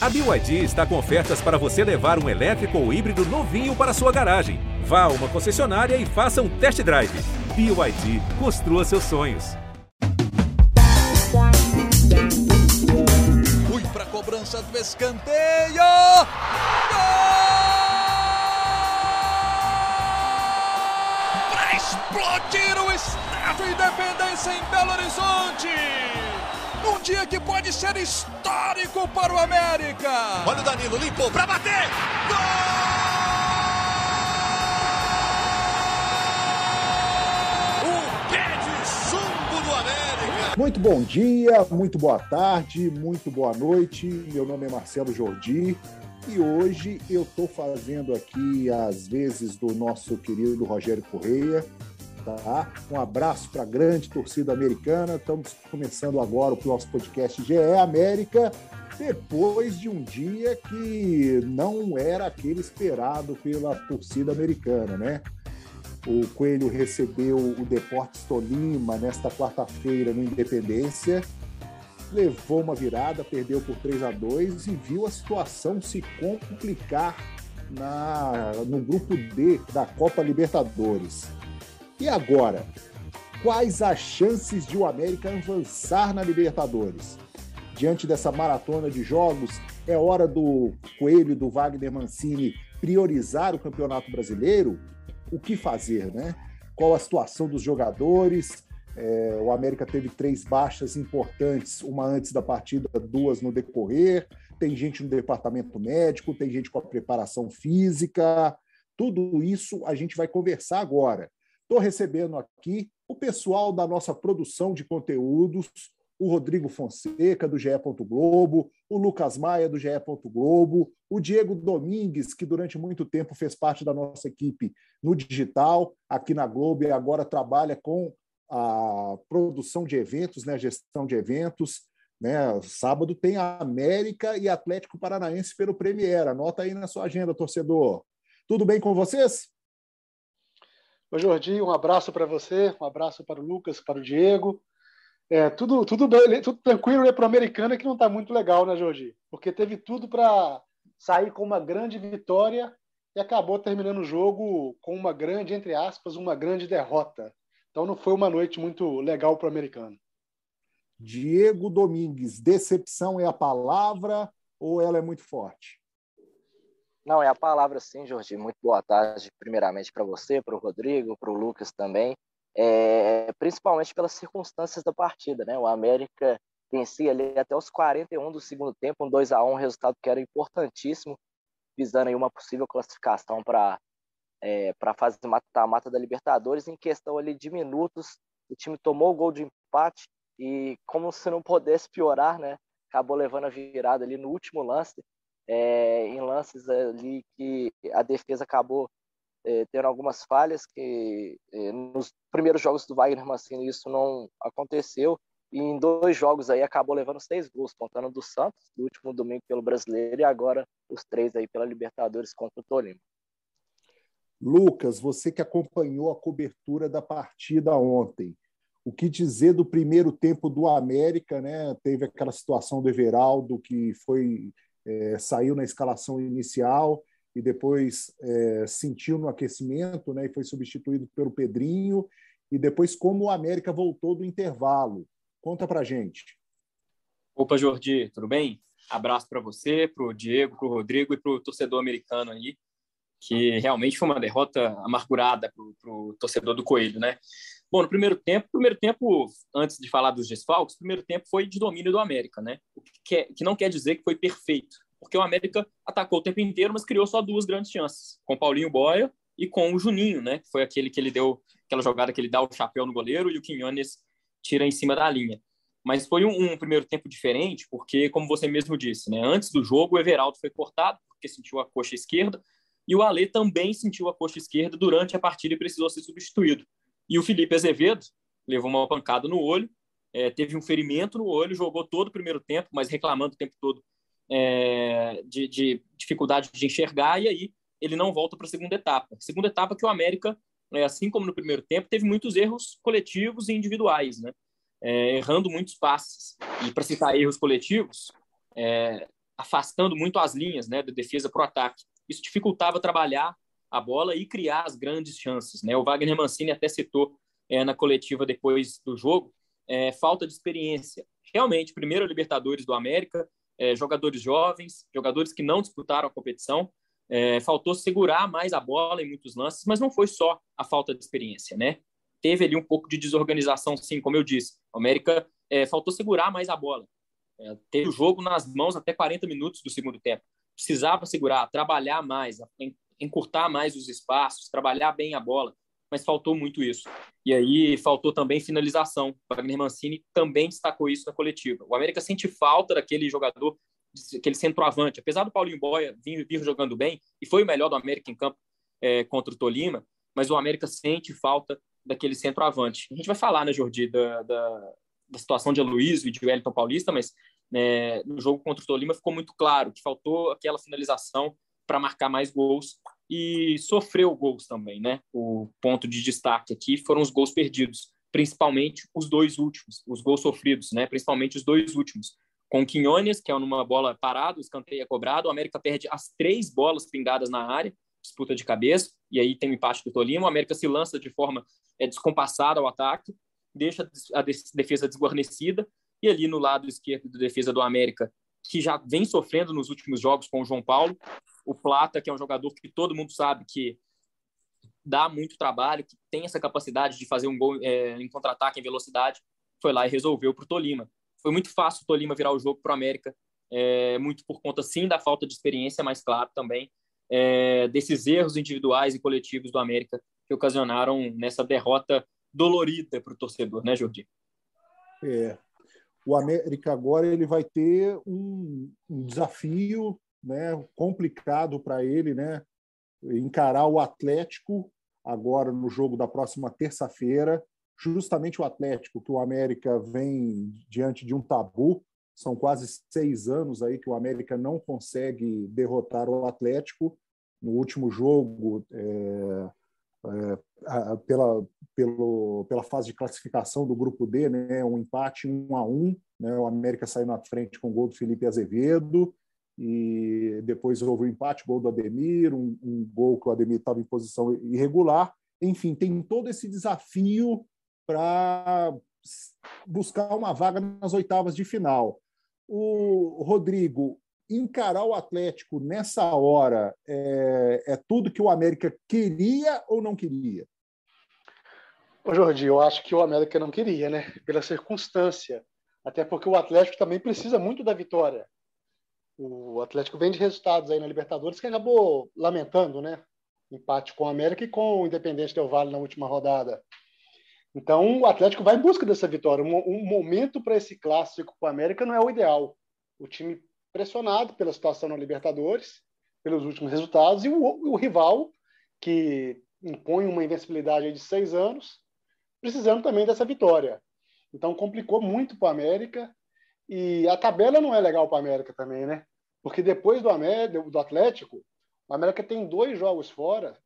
A BYD está com ofertas para você levar um elétrico ou híbrido novinho para sua garagem. Vá a uma concessionária e faça um test drive. BYD, construa seus sonhos. Fui para a cobrança do escanteio. Para explodir o Estádio Independência em Belo Horizonte. Um dia que pode ser histórico para o América. Olha o Danilo, limpou para bater. Gol! O pé de chumbo do América. Muito bom dia, muito boa tarde, muito boa noite. Meu nome é Marcelo Jordi e hoje eu estou fazendo aqui as vezes do nosso querido Rogério Correia. Tá? Um abraço para a grande torcida americana. Estamos começando agora o nosso podcast GE América, depois de um dia que não era aquele esperado pela torcida americana, né? O Coelho recebeu o Deportes Tolima nesta quarta-feira no Independência, levou uma virada, perdeu por 3 a 2 e viu a situação se complicar na, no grupo D da Copa Libertadores. E agora? Quais as chances de o América avançar na Libertadores? Diante dessa maratona de jogos, é hora do Coelho do Wagner Mancini priorizar o Campeonato Brasileiro? O que fazer, né? Qual a situação dos jogadores? É, o América teve três baixas importantes, uma antes da partida, duas no decorrer. Tem gente no departamento médico, tem gente com a preparação física. Tudo isso a gente vai conversar agora. Estou recebendo aqui o pessoal da nossa produção de conteúdos, o Rodrigo Fonseca, do GE. Globo, o Lucas Maia, do GE. Globo, o Diego Domingues, que durante muito tempo fez parte da nossa equipe no digital, aqui na Globo, e agora trabalha com a produção de eventos, né, gestão de eventos. Né? Sábado tem a América e Atlético Paranaense pelo Premier. Anota aí na sua agenda, torcedor. Tudo bem com vocês? Oi, Jordi, um abraço para você, um abraço para o Lucas, para o Diego. É, tudo, tudo bem, tudo tranquilo né, para o americano que não está muito legal, né, Jordi? Porque teve tudo para sair com uma grande vitória e acabou terminando o jogo com uma grande, entre aspas, uma grande derrota. Então não foi uma noite muito legal para o americano. Diego Domingues, decepção é a palavra ou ela é muito forte? Não, é a palavra sim, Jorge. Muito boa tarde, primeiramente, para você, para o Rodrigo, para o Lucas também. É, principalmente pelas circunstâncias da partida, né? O América vencia ali até os 41 do segundo tempo, um 2 a 1 um resultado que era importantíssimo, visando aí uma possível classificação para é, para a fase mata-mata da Libertadores. Em questão ali de minutos, o time tomou o gol de empate e, como se não pudesse piorar, né? Acabou levando a virada ali no último lance é, em lances ali que a defesa acabou é, tendo algumas falhas que é, nos primeiros jogos do Wagner Mancini isso não aconteceu e em dois jogos aí acabou levando seis gols, contando do Santos, do último domingo pelo Brasileiro e agora os três aí pela Libertadores contra o Tolima. Lucas, você que acompanhou a cobertura da partida ontem, o que dizer do primeiro tempo do América, né? Teve aquela situação do Everaldo que foi é, saiu na escalação inicial e depois é, sentiu no aquecimento, né, e foi substituído pelo Pedrinho. E depois, como o América voltou do intervalo. Conta para gente. Opa, Jordi, tudo bem? Abraço para você, para o Diego, para o Rodrigo e para o torcedor americano aí, que realmente foi uma derrota amargurada para o torcedor do Coelho, né? Bom, no primeiro tempo, primeiro tempo, antes de falar dos desfalques, o primeiro tempo foi de domínio do América, né? O que, quer, que não quer dizer que foi perfeito, porque o América atacou o tempo inteiro, mas criou só duas grandes chances, com Paulinho Boia e com o Juninho, né? Que foi aquele que ele deu, aquela jogada que ele dá o chapéu no goleiro e o Quinones tira em cima da linha. Mas foi um, um, primeiro tempo diferente, porque, como você mesmo disse, né? Antes do jogo, o Everaldo foi cortado, porque sentiu a coxa esquerda, e o Alê também sentiu a coxa esquerda durante a partida e precisou ser substituído. E o Felipe Azevedo levou uma pancada no olho, é, teve um ferimento no olho, jogou todo o primeiro tempo, mas reclamando o tempo todo é, de, de, dificuldade de enxergar, e aí ele não volta para a segunda etapa. Segunda etapa que o América, é, assim como no primeiro tempo, teve muitos erros coletivos e individuais, né? É, errando muitos passes. E para citar erros coletivos, é, afastando muito as linhas né, da defesa para o ataque. Isso dificultava trabalhar a bola e criar as grandes chances. Né? O Wagner Mancini até citou é, na coletiva depois do jogo é, falta de experiência. Realmente, primeiro Libertadores do América, é, jogadores jovens, jogadores que não disputaram a competição, é, faltou segurar mais a bola em muitos lances, mas não foi só a falta de experiência, né? Teve ali um pouco de desorganização, sim, como eu disse. O América é, faltou segurar mais a bola. É, teve o jogo nas mãos até 40 minutos do segundo tempo. Precisava segurar, trabalhar mais, encurtar mais os espaços, trabalhar bem a bola, mas faltou muito isso. E aí faltou também finalização. O Wagner Mancini também destacou isso na coletiva. O América sente falta daquele jogador, aquele centroavante. Apesar do Paulinho Boia vir, vir jogando bem, e foi o melhor do América em campo é, contra o Tolima, mas o América sente falta daquele centroavante. A gente vai falar, né, Jordi, da, da, da situação de Aloysio e de Wellington Paulista, mas né, no jogo contra o Tolima ficou muito claro que faltou aquela finalização para marcar mais gols e sofreu gols também, né? O ponto de destaque aqui foram os gols perdidos, principalmente os dois últimos, os gols sofridos, né? Principalmente os dois últimos. Com Quinones, que é numa bola parada, o escanteio é cobrado, o América perde as três bolas pingadas na área, disputa de cabeça, e aí tem o empate do Tolima, o América se lança de forma é, descompassada ao ataque, deixa a defesa desguarnecida, e ali no lado esquerdo da defesa do América, que já vem sofrendo nos últimos jogos com o João Paulo, o Plata, que é um jogador que todo mundo sabe que dá muito trabalho, que tem essa capacidade de fazer um gol é, em contra-ataque em velocidade, foi lá e resolveu para o Tolima. Foi muito fácil o Tolima virar o jogo para o América, é, muito por conta, sim, da falta de experiência, mas, claro, também é, desses erros individuais e coletivos do América que ocasionaram nessa derrota dolorida para o torcedor, né, Jordi? É. O América agora ele vai ter um, um desafio né, complicado para ele né, encarar o Atlético agora no jogo da próxima terça-feira. Justamente o Atlético, que o América vem diante de um tabu. São quase seis anos aí que o América não consegue derrotar o Atlético. No último jogo, é, é, pela, pelo, pela fase de classificação do grupo D, né, um empate um a um, né, o América saiu na frente com o gol do Felipe Azevedo, e depois houve o um empate, gol do Ademir, um, um gol que o Ademir estava em posição irregular. Enfim, tem todo esse desafio para buscar uma vaga nas oitavas de final. O Rodrigo, encarar o Atlético nessa hora é, é tudo que o América queria ou não queria? Ô Jordi, eu acho que o América não queria, né? Pela circunstância. Até porque o Atlético também precisa muito da vitória o Atlético vem de resultados aí na Libertadores que acabou lamentando, né? Empate com o América e com o Independente Del Vale na última rodada. Então, o Atlético vai em busca dessa vitória. Um, um momento para esse clássico com o América não é o ideal. O time pressionado pela situação na Libertadores, pelos últimos resultados, e o, o rival, que impõe uma invencibilidade de seis anos, precisando também dessa vitória. Então, complicou muito para o América. E a tabela não é legal para o América também, né? Porque depois do, América, do Atlético, o América tem dois jogos fora,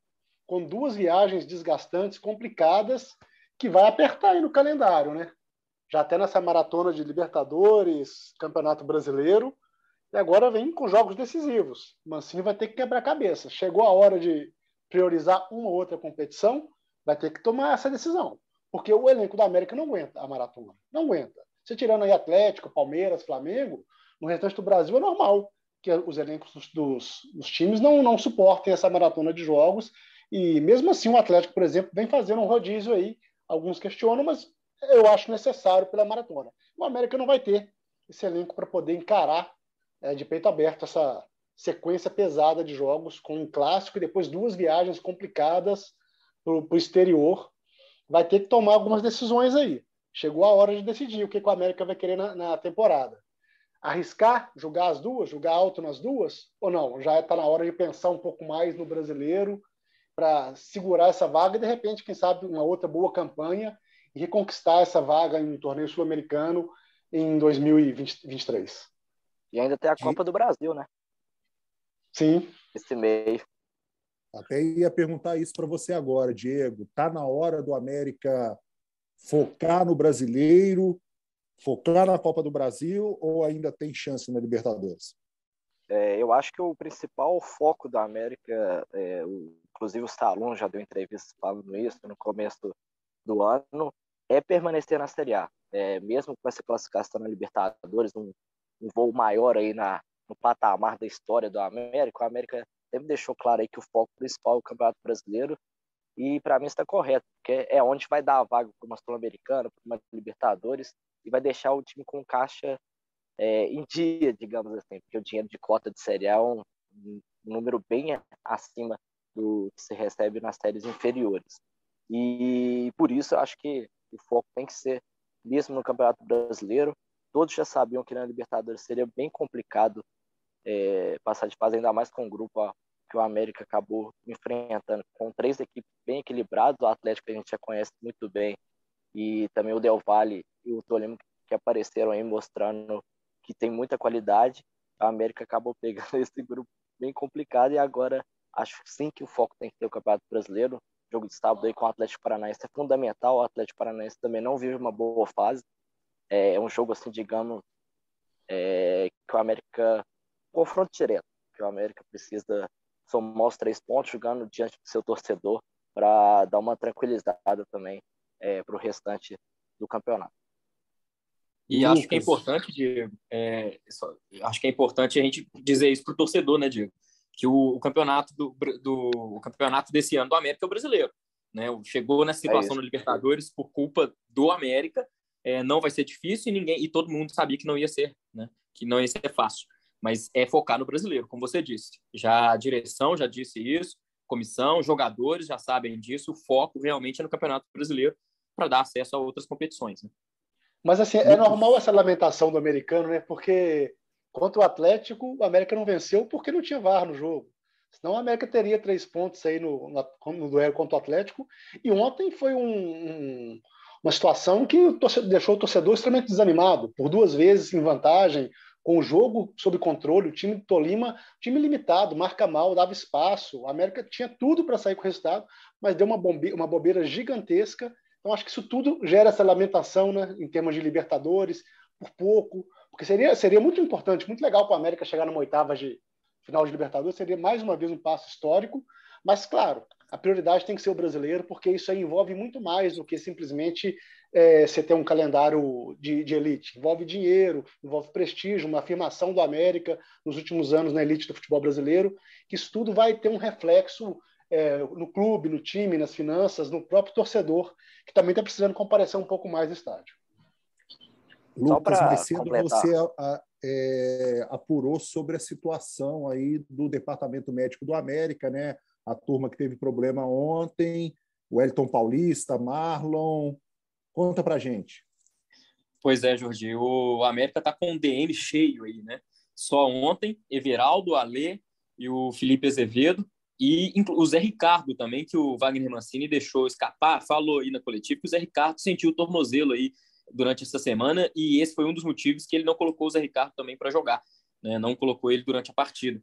com duas viagens desgastantes, complicadas, que vai apertar aí no calendário, né? Já até nessa maratona de Libertadores, Campeonato Brasileiro, e agora vem com jogos decisivos. Mancini vai ter que quebrar cabeça. Chegou a hora de priorizar uma ou outra competição, vai ter que tomar essa decisão. Porque o elenco da América não aguenta a maratona. Não aguenta. Você tirando aí Atlético, Palmeiras, Flamengo, no restante do Brasil é normal que os elencos dos, dos, dos, times não, não suportem essa maratona de jogos. E mesmo assim, o Atlético, por exemplo, vem fazendo um rodízio aí. Alguns questionam, mas eu acho necessário pela maratona. O América não vai ter esse elenco para poder encarar é, de peito aberto essa sequência pesada de jogos com um clássico e depois duas viagens complicadas para o exterior. Vai ter que tomar algumas decisões aí. Chegou a hora de decidir o que, que o América vai querer na, na temporada. Arriscar, jogar as duas, jogar alto nas duas, ou não? Já está na hora de pensar um pouco mais no brasileiro para segurar essa vaga e, de repente, quem sabe, uma outra boa campanha e reconquistar essa vaga em um torneio sul-americano em 2023. E ainda tem a Copa do Brasil, né? Sim. Esse meio. Até ia perguntar isso para você agora, Diego. Tá na hora do América focar no brasileiro, focar na Copa do Brasil ou ainda tem chance na Libertadores? É, eu acho que o principal foco da América, é, o, inclusive o Stallone já deu entrevista falando isso no começo do, do ano, é permanecer na Série A. É, mesmo com essa classificação na Libertadores, um, um voo maior aí na, no patamar da história do América, o América sempre deixou claro aí que o foco principal é o Campeonato Brasileiro e para mim está correto, porque é onde vai dar a vaga para uma Sul-Americana, para uma Libertadores e vai deixar o time com caixa é, em dia, digamos assim, porque o dinheiro de cota de Série A é um, um número bem acima do que se recebe nas séries inferiores. E por isso eu acho que o foco tem que ser mesmo no Campeonato Brasileiro. Todos já sabiam que na Libertadores seria bem complicado é, passar de fase, ainda mais com o grupo que o América acabou enfrentando, com três equipes bem equilibradas. O Atlético a gente já conhece muito bem, e também o Del Valle e o Tolima que apareceram aí mostrando que tem muita qualidade. A América acabou pegando esse grupo bem complicado e agora acho sim que o foco tem que ter o Campeonato Brasileiro. O jogo de sábado aí com o Atlético Paranaense é fundamental. O Atlético Paranaense também não vive uma boa fase. É um jogo assim, digamos, é, que o América confronto direto, que o América precisa somar os três pontos jogando diante do seu torcedor para dar uma tranquilizada também é, para o restante do campeonato. E acho que é importante, Diego, é, só, acho que é importante a gente dizer isso para o torcedor, né, Diego? Que o, o campeonato do, do o campeonato desse ano do América é o brasileiro. Né? Chegou nessa é situação é no Libertadores por culpa do América. É, não vai ser difícil e ninguém e todo mundo sabia que não ia ser, né? Que não ia ser fácil. Mas é focar no brasileiro, como você disse. Já a direção já disse isso, comissão, jogadores já sabem disso. O foco realmente é no Campeonato Brasileiro para dar acesso a outras competições. Né? Mas assim, é normal essa lamentação do americano, né? Porque contra o Atlético, o América não venceu porque não tinha VAR no jogo. Senão a América teria três pontos aí no, no, no duelo contra o Atlético. E ontem foi um, um, uma situação que o torcedor, deixou o torcedor extremamente desanimado. Por duas vezes em vantagem, com o jogo sob controle, o time do Tolima, time limitado, marca mal, dava espaço. A América tinha tudo para sair com o resultado, mas deu uma, bombe, uma bobeira gigantesca então, acho que isso tudo gera essa lamentação né, em termos de Libertadores, por pouco, porque seria, seria muito importante, muito legal para a América chegar numa oitava de final de Libertadores, seria mais uma vez um passo histórico, mas, claro, a prioridade tem que ser o brasileiro, porque isso aí envolve muito mais do que simplesmente é, você ter um calendário de, de, elite. Envolve dinheiro, envolve prestígio, uma afirmação do América nos últimos anos na elite do futebol brasileiro, que isso tudo vai ter um reflexo é, no clube, no time, nas finanças, no próprio torcedor, que também está precisando comparecer um pouco mais no estádio. Lucas, mais cedo você a, é, apurou sobre a situação aí do Departamento Médico do América, né? A turma que teve problema ontem, o Elton Paulista, Marlon. Conta pra gente. Pois é, Jorge, o América está com um DM cheio aí, né? Só ontem, Everaldo, Alê e o Felipe Azevedo e o Zé Ricardo também, que o Wagner Mancini deixou escapar, falou aí na coletiva que o Zé Ricardo sentiu o tornozelo aí durante essa semana e esse foi um dos motivos que ele não colocou o Zé Ricardo também para jogar, né? não colocou ele durante a partida.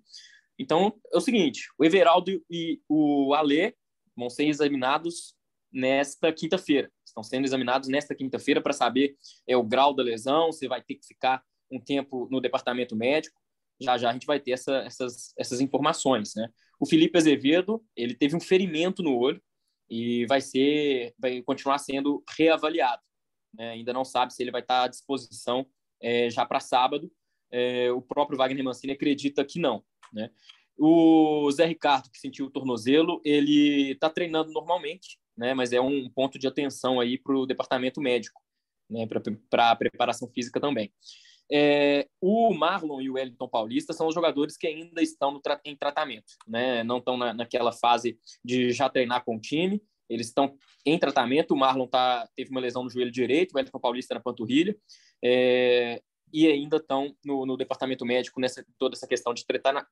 Então, é o seguinte, o Everaldo e o Alê vão ser examinados nesta quinta-feira. Estão sendo examinados nesta quinta-feira para saber é, o grau da lesão, se vai ter que ficar um tempo no departamento médico. Já já a gente vai ter essa, essas, essas informações, né? O Felipe Azevedo, ele teve um ferimento no olho e vai ser, vai continuar sendo reavaliado. Né? Ainda não sabe se ele vai estar à disposição é, já para sábado. É, o próprio Wagner Mancini acredita que não. Né? O Zé Ricardo, que sentiu o tornozelo, ele está treinando normalmente, né? mas é um ponto de atenção aí para o departamento médico, né? para a preparação física também. É, o Marlon e o Wellington Paulista são os jogadores que ainda estão no, em tratamento, né? não estão na, naquela fase de já treinar com o time, eles estão em tratamento. O Marlon tá, teve uma lesão no joelho direito, o Wellington Paulista na panturrilha, é, e ainda estão no, no, departamento médico nessa toda essa questão de,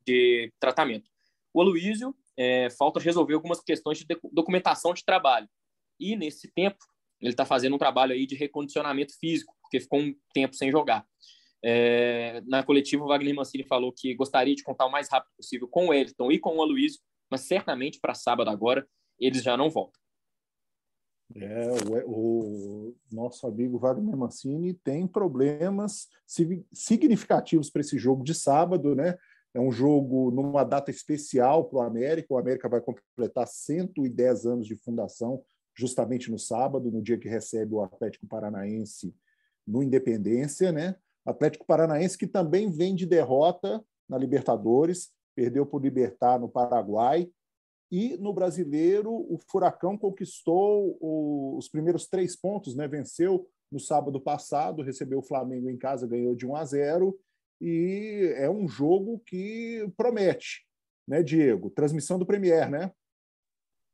de tratamento. O Aloysio é, falta resolver algumas questões de documentação de trabalho, e nesse tempo ele está fazendo um trabalho aí de recondicionamento físico, porque ficou um tempo sem jogar. É, na coletiva, o Wagner Mancini falou que gostaria de contar o mais rápido possível com o Elton e com o Aloysio, mas certamente para sábado agora eles já não voltam. É, o, o, nosso amigo Wagner Mancini tem problemas significativos para esse jogo de sábado, né? É um jogo numa data especial para o América. O América vai completar 110 anos de fundação, justamente no sábado, no dia que recebe o Atlético Paranaense no Independência, né? Atlético Paranaense que também vem de derrota na Libertadores, perdeu por Libertar no Paraguai. E no brasileiro, o Furacão conquistou os primeiros três pontos, né? venceu no sábado passado, recebeu o Flamengo em casa, ganhou de 1 a 0. E é um jogo que promete, né, Diego? Transmissão do Premier, né?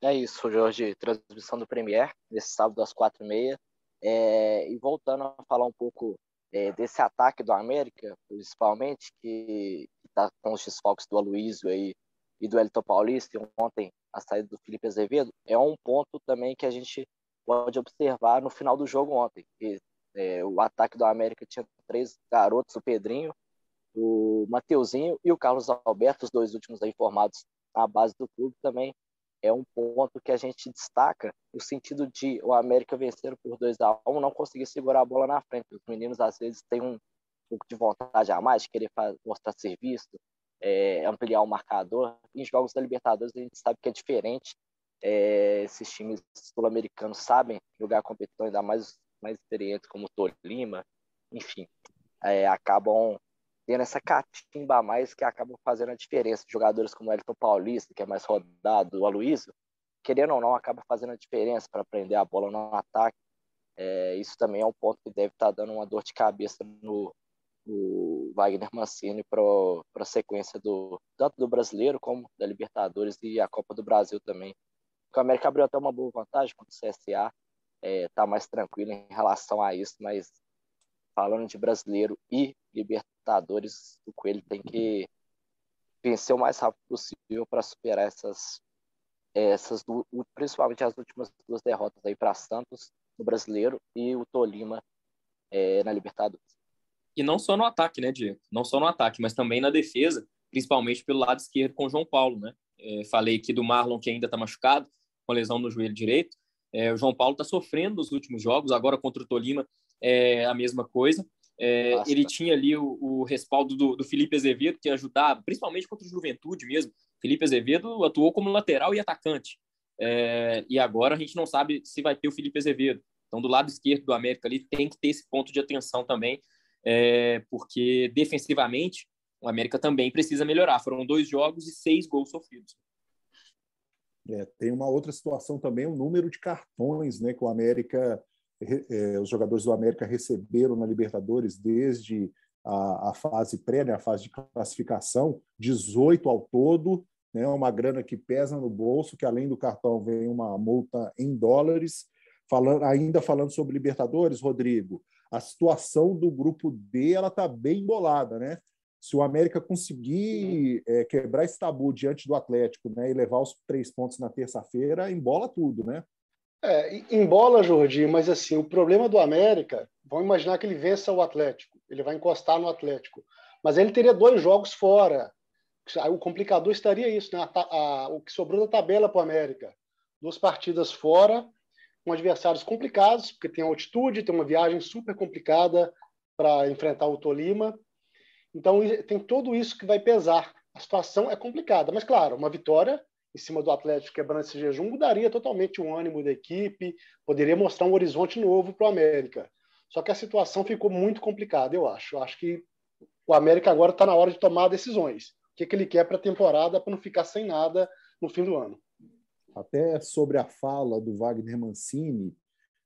É isso, Jorge. Transmissão do Premier, nesse sábado às quatro e meia. É, e voltando a falar um pouco é, desse ataque do América, principalmente, que está com os desfalques do Aloysio aí e do Elton Paulista, e ontem a saída do Felipe Azevedo, é um ponto também que a gente pode observar no final do jogo ontem. Que, é, o ataque do América tinha três garotos, o Pedrinho, o Mateuzinho e o Carlos Alberto, os dois últimos aí formados na base do clube, também é um ponto que a gente destaca no sentido de o América vencer por 2 a 1 não conseguir segurar a bola na frente. Os meninos às vezes têm um pouco de vontade a mais, de querer fazer, mostrar serviço, é, ampliar o marcador. Em jogos da Libertadores a gente sabe que é diferente. É, esses times sul-americanos sabem jogar competição, ainda mais mais experientes como o Tolima, enfim, é, acabam tendo essa catimba a mais que acaba fazendo a diferença. Jogadores como o Elton Paulista, que é mais rodado, o Aloysio, querendo ou não, acaba fazendo a diferença para prender a bola no ataque. É, isso também é um ponto que deve estar tá dando uma dor de cabeça no, no Wagner Mancini para a sequência do tanto do brasileiro como da Libertadores e a Copa do Brasil também. O América abriu até uma boa vantagem contra o CSA, está é, tá mais tranquilo em relação a isso, mas falando de brasileiro e Libertadores, o Coelho tem que vencer o mais rápido possível para superar essas, essas principalmente as últimas duas derrotas aí para Santos no brasileiro e o Tolima é, na Libertadores. E não só no ataque, né, Diego? Não só no ataque, mas também na defesa, principalmente pelo lado esquerdo com o João Paulo, né? É, falei aqui do Marlon que ainda está machucado, com lesão no joelho direito. É, o João Paulo está sofrendo nos últimos jogos, agora contra o Tolima é a mesma coisa. É, ele tinha ali o, o respaldo do, do, Felipe Azevedo, que ajudava, principalmente contra o Juventude mesmo. Felipe Azevedo atuou como lateral e atacante. É, e agora a gente não sabe se vai ter o Felipe Azevedo. Então, do lado esquerdo do América ali tem que ter esse ponto de atenção também, é, porque defensivamente o América também precisa melhorar. Foram dois jogos e seis gols sofridos. É, tem uma outra situação também, o número de cartões né, que o América é, os jogadores do América receberam na Libertadores desde a, a fase pré, né, a fase de classificação, 18 ao todo, né, uma grana que pesa no bolso, que além do cartão vem uma multa em dólares. Falando, ainda falando sobre Libertadores, Rodrigo, a situação do grupo D ela está bem embolada, né? Se o América conseguir é, quebrar esse tabu diante do Atlético né, e levar os três pontos na terça-feira, embola tudo, né? É, embola, Jordi, mas assim, o problema do América, vamos imaginar que ele vença o Atlético, ele vai encostar no Atlético, mas ele teria dois jogos fora. O complicador estaria isso, né? A, a, o que sobrou da tabela para o América. Duas partidas fora, com adversários complicados, porque tem altitude, tem uma viagem super complicada para enfrentar o Tolima. Então, tem tudo isso que vai pesar. A situação é complicada, mas, claro, uma vitória em cima do Atlético quebrando esse jejum mudaria totalmente o ânimo da equipe, poderia mostrar um horizonte novo para o América. Só que a situação ficou muito complicada, eu acho. Eu acho que o América agora está na hora de tomar decisões. O que, que ele quer para a temporada para não ficar sem nada no fim do ano. Até sobre a fala do Wagner Mancini,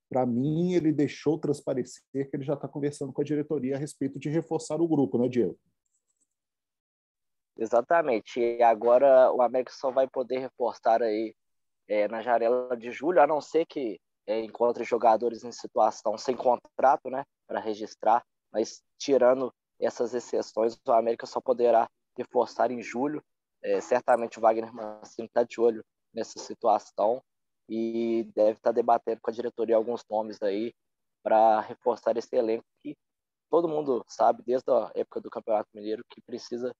para mim ele deixou transparecer que ele já está conversando com a diretoria a respeito de reforçar o grupo, né, Diego? Exatamente. E agora o América só vai poder reforçar aí é, na janela de julho, a não ser que é, encontre jogadores em situação sem contrato, né, para registrar. Mas tirando essas exceções, o América só poderá reforçar em julho. É, certamente o Wagner Mancini está de olho nessa situação e deve estar tá debatendo com a diretoria alguns nomes aí para reforçar esse elenco que todo mundo sabe, desde a época do Campeonato Mineiro, que precisa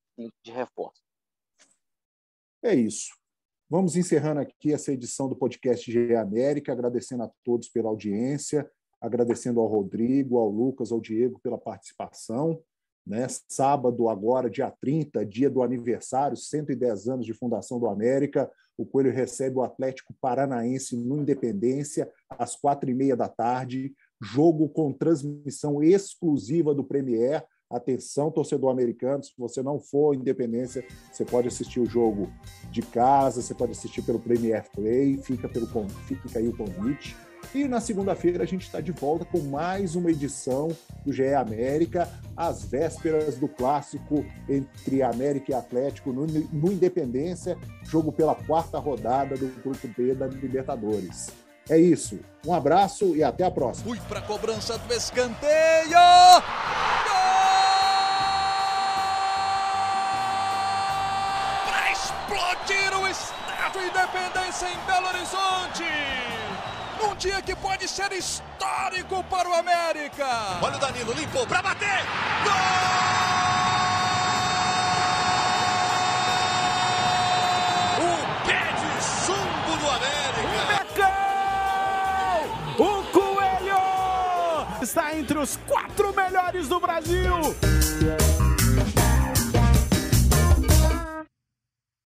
de reforço. É isso. Vamos encerrando aqui essa edição do podcast GE América, agradecendo a todos pela audiência, agradecendo ao Rodrigo, ao Lucas, ao Diego pela participação. Né? Sábado, agora, dia 30, dia do aniversário, 110 anos de fundação do América. O Coelho recebe o Atlético Paranaense no Independência, às quatro e meia da tarde. Jogo com transmissão exclusiva do Premier. Atenção, torcedor americano, se você não for Independência, você pode assistir o jogo de casa, você pode assistir pelo Premier Play, fica, pelo, fica aí o convite. E na segunda-feira a gente está de volta com mais uma edição do GE América, às vésperas do clássico entre América e Atlético no, no Independência, jogo pela quarta rodada do Grupo B da Libertadores. É isso. Um abraço e até a próxima. Fui para a cobrança do escanteio. Para explodir o Estádio Independência em Belo Horizonte num dia que pode ser histórico para o América. Olha o Danilo, limpou para bater. Gol! O pé de chumbo do América. Becão! O Coelho está entre os quatro melhores do Brasil.